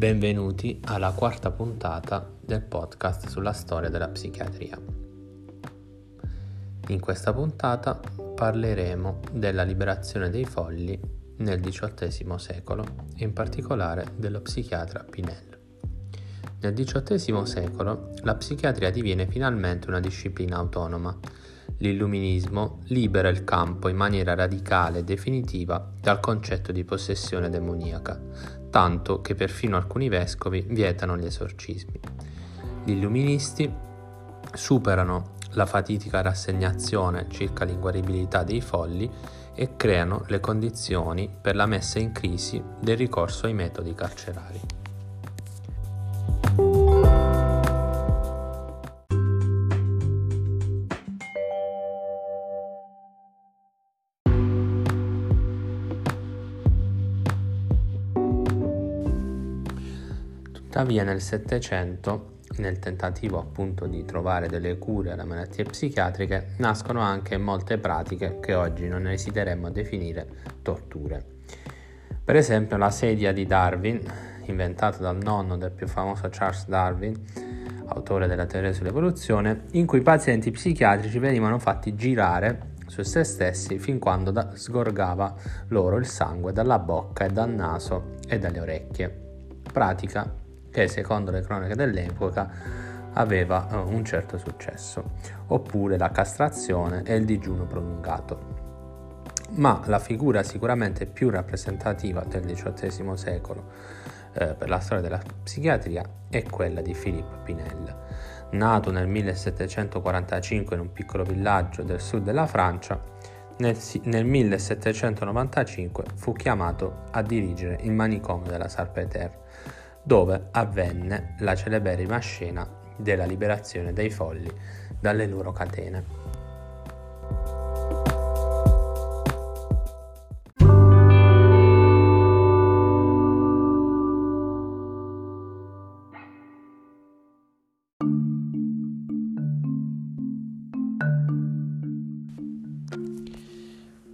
Benvenuti alla quarta puntata del podcast sulla storia della psichiatria. In questa puntata parleremo della liberazione dei folli nel XVIII secolo e in particolare dello psichiatra Pinel. Nel XVIII secolo la psichiatria diviene finalmente una disciplina autonoma. L'illuminismo libera il campo in maniera radicale e definitiva dal concetto di possessione demoniaca, tanto che perfino alcuni vescovi vietano gli esorcismi. Gli illuministi superano la fatidica rassegnazione circa l'inguaribilità dei folli e creano le condizioni per la messa in crisi del ricorso ai metodi carcerari. Tuttavia nel Settecento, nel tentativo appunto di trovare delle cure alle malattie psichiatriche, nascono anche molte pratiche che oggi non esiteremmo a definire torture. Per esempio la sedia di Darwin, inventata dal nonno del più famoso Charles Darwin, autore della teoria sull'evoluzione, in cui i pazienti psichiatrici venivano fatti girare su se stessi fin quando da- sgorgava loro il sangue dalla bocca e dal naso e dalle orecchie. Pratica che secondo le cronache dell'epoca aveva eh, un certo successo, oppure la castrazione e il digiuno prolungato. Ma la figura sicuramente più rappresentativa del XVIII secolo eh, per la storia della psichiatria è quella di Philippe Pinel. Nato nel 1745 in un piccolo villaggio del sud della Francia, nel, nel 1795 fu chiamato a dirigere il manicomio della Salpêtrière dove avvenne la celeberrima scena della liberazione dei folli dalle loro catene.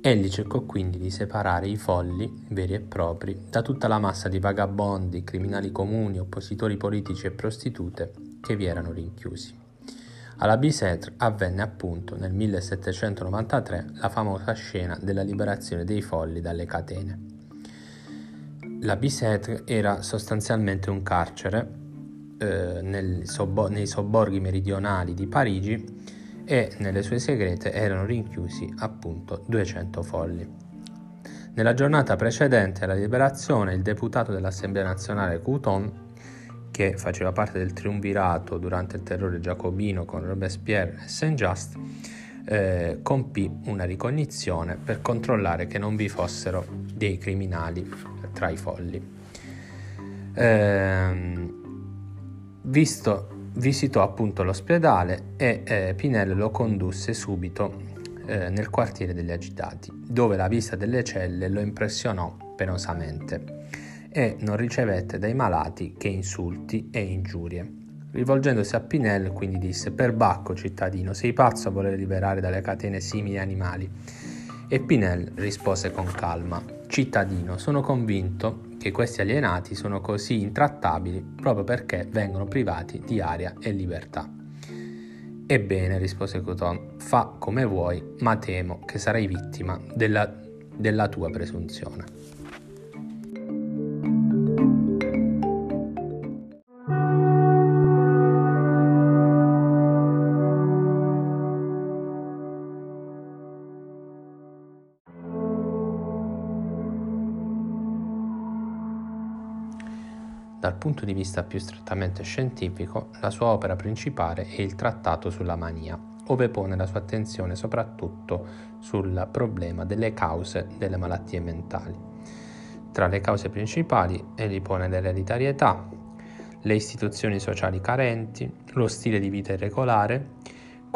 Egli cercò quindi di separare i folli, veri e propri, da tutta la massa di vagabondi, criminali comuni, oppositori politici e prostitute che vi erano rinchiusi. Alla Bicêtre avvenne appunto nel 1793 la famosa scena della liberazione dei folli dalle catene. La Bicêtre era sostanzialmente un carcere eh, nel nei sobborghi meridionali di Parigi e nelle sue segrete erano rinchiusi appunto 200 folli. Nella giornata precedente alla liberazione il deputato dell'Assemblea nazionale Couton, che faceva parte del triumvirato durante il terrore giacobino con Robespierre e Saint-Just, eh, compì una ricognizione per controllare che non vi fossero dei criminali tra i folli. Eh, visto visitò appunto l'ospedale e eh, Pinello lo condusse subito eh, nel quartiere degli agitati, dove la vista delle celle lo impressionò penosamente e non ricevette dai malati che insulti e ingiurie. Rivolgendosi a Pinel quindi disse Perbacco cittadino, sei pazzo a voler liberare dalle catene simili animali? E Pinel rispose con calma Cittadino, sono convinto che questi alienati sono così intrattabili proprio perché vengono privati di aria e libertà. Ebbene, rispose Couton, fa come vuoi, ma temo che sarai vittima della, della tua presunzione. Dal punto di vista più strettamente scientifico, la sua opera principale è il Trattato sulla mania, ove pone la sua attenzione soprattutto sul problema delle cause delle malattie mentali. Tra le cause principali egli pone l'ereditarietà, le istituzioni sociali carenti, lo stile di vita irregolare,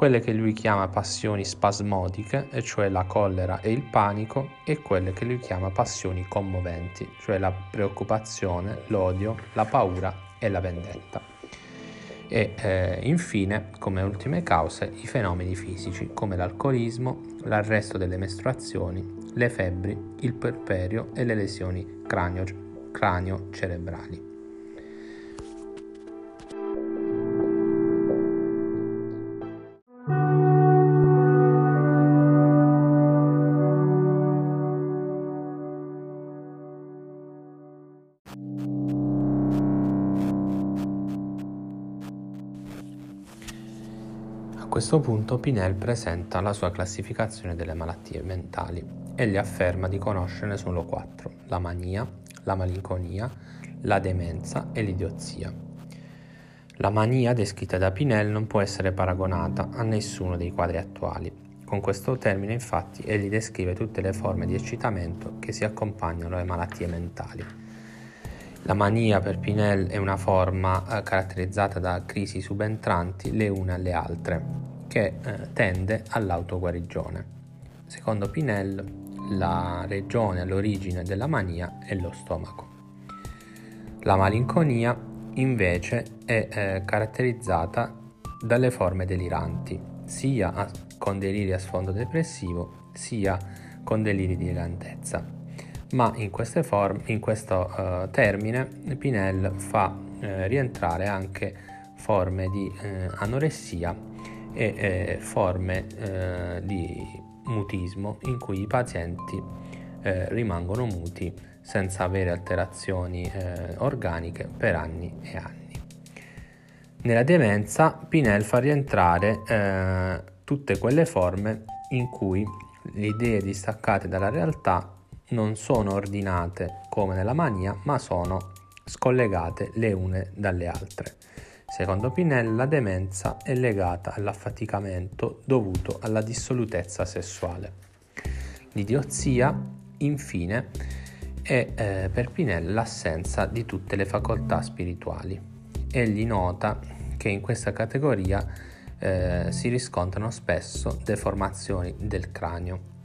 quelle che lui chiama passioni spasmodiche, e cioè la collera e il panico, e quelle che lui chiama passioni commoventi, cioè la preoccupazione, l'odio, la paura e la vendetta. E eh, infine, come ultime cause, i fenomeni fisici come l'alcolismo, l'arresto delle mestruazioni, le febbri, il perperio e le lesioni cranio-cerebrali. Questo punto Pinel presenta la sua classificazione delle malattie mentali. Egli afferma di conoscerne solo quattro, la mania, la malinconia, la demenza e l'idiozia. La mania descritta da Pinel non può essere paragonata a nessuno dei quadri attuali. Con questo termine infatti egli descrive tutte le forme di eccitamento che si accompagnano alle malattie mentali. La mania per Pinel è una forma eh, caratterizzata da crisi subentranti le une alle altre, che eh, tende all'autoguarigione. Secondo Pinel, la regione all'origine della mania è lo stomaco. La malinconia invece è eh, caratterizzata dalle forme deliranti, sia a, con deliri a sfondo depressivo, sia con deliri di grandezza. Ma in, forme, in questo uh, termine Pinel fa eh, rientrare anche forme di eh, anoressia e forme eh, di mutismo in cui i pazienti eh, rimangono muti senza avere alterazioni eh, organiche per anni e anni. Nella demenza Pinel fa rientrare eh, tutte quelle forme in cui le idee distaccate dalla realtà non sono ordinate come nella mania, ma sono scollegate le une dalle altre. Secondo Pinel la demenza è legata all'affaticamento dovuto alla dissolutezza sessuale. L'idiozia, infine, è eh, per Pinel l'assenza di tutte le facoltà spirituali. Egli nota che in questa categoria eh, si riscontrano spesso deformazioni del cranio.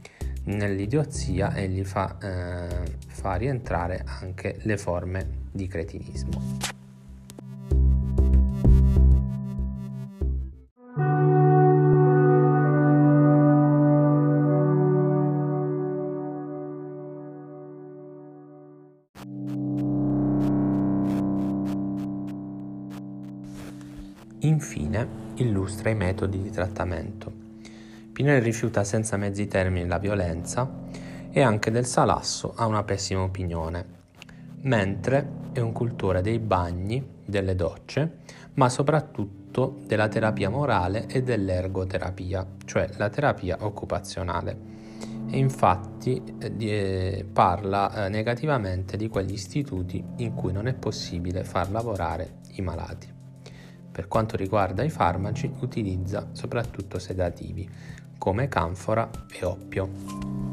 Nell'idiozia egli fa, eh, fa rientrare anche le forme di cretinismo. Infine, illustra i metodi di trattamento. Pinel rifiuta senza mezzi termini la violenza e anche del salasso ha una pessima opinione, mentre è un cultore dei bagni, delle docce, ma soprattutto della terapia morale e dell'ergoterapia, cioè la terapia occupazionale. E infatti eh, parla eh, negativamente di quegli istituti in cui non è possibile far lavorare i malati. Per quanto riguarda i farmaci, utilizza soprattutto sedativi come canfora e oppio.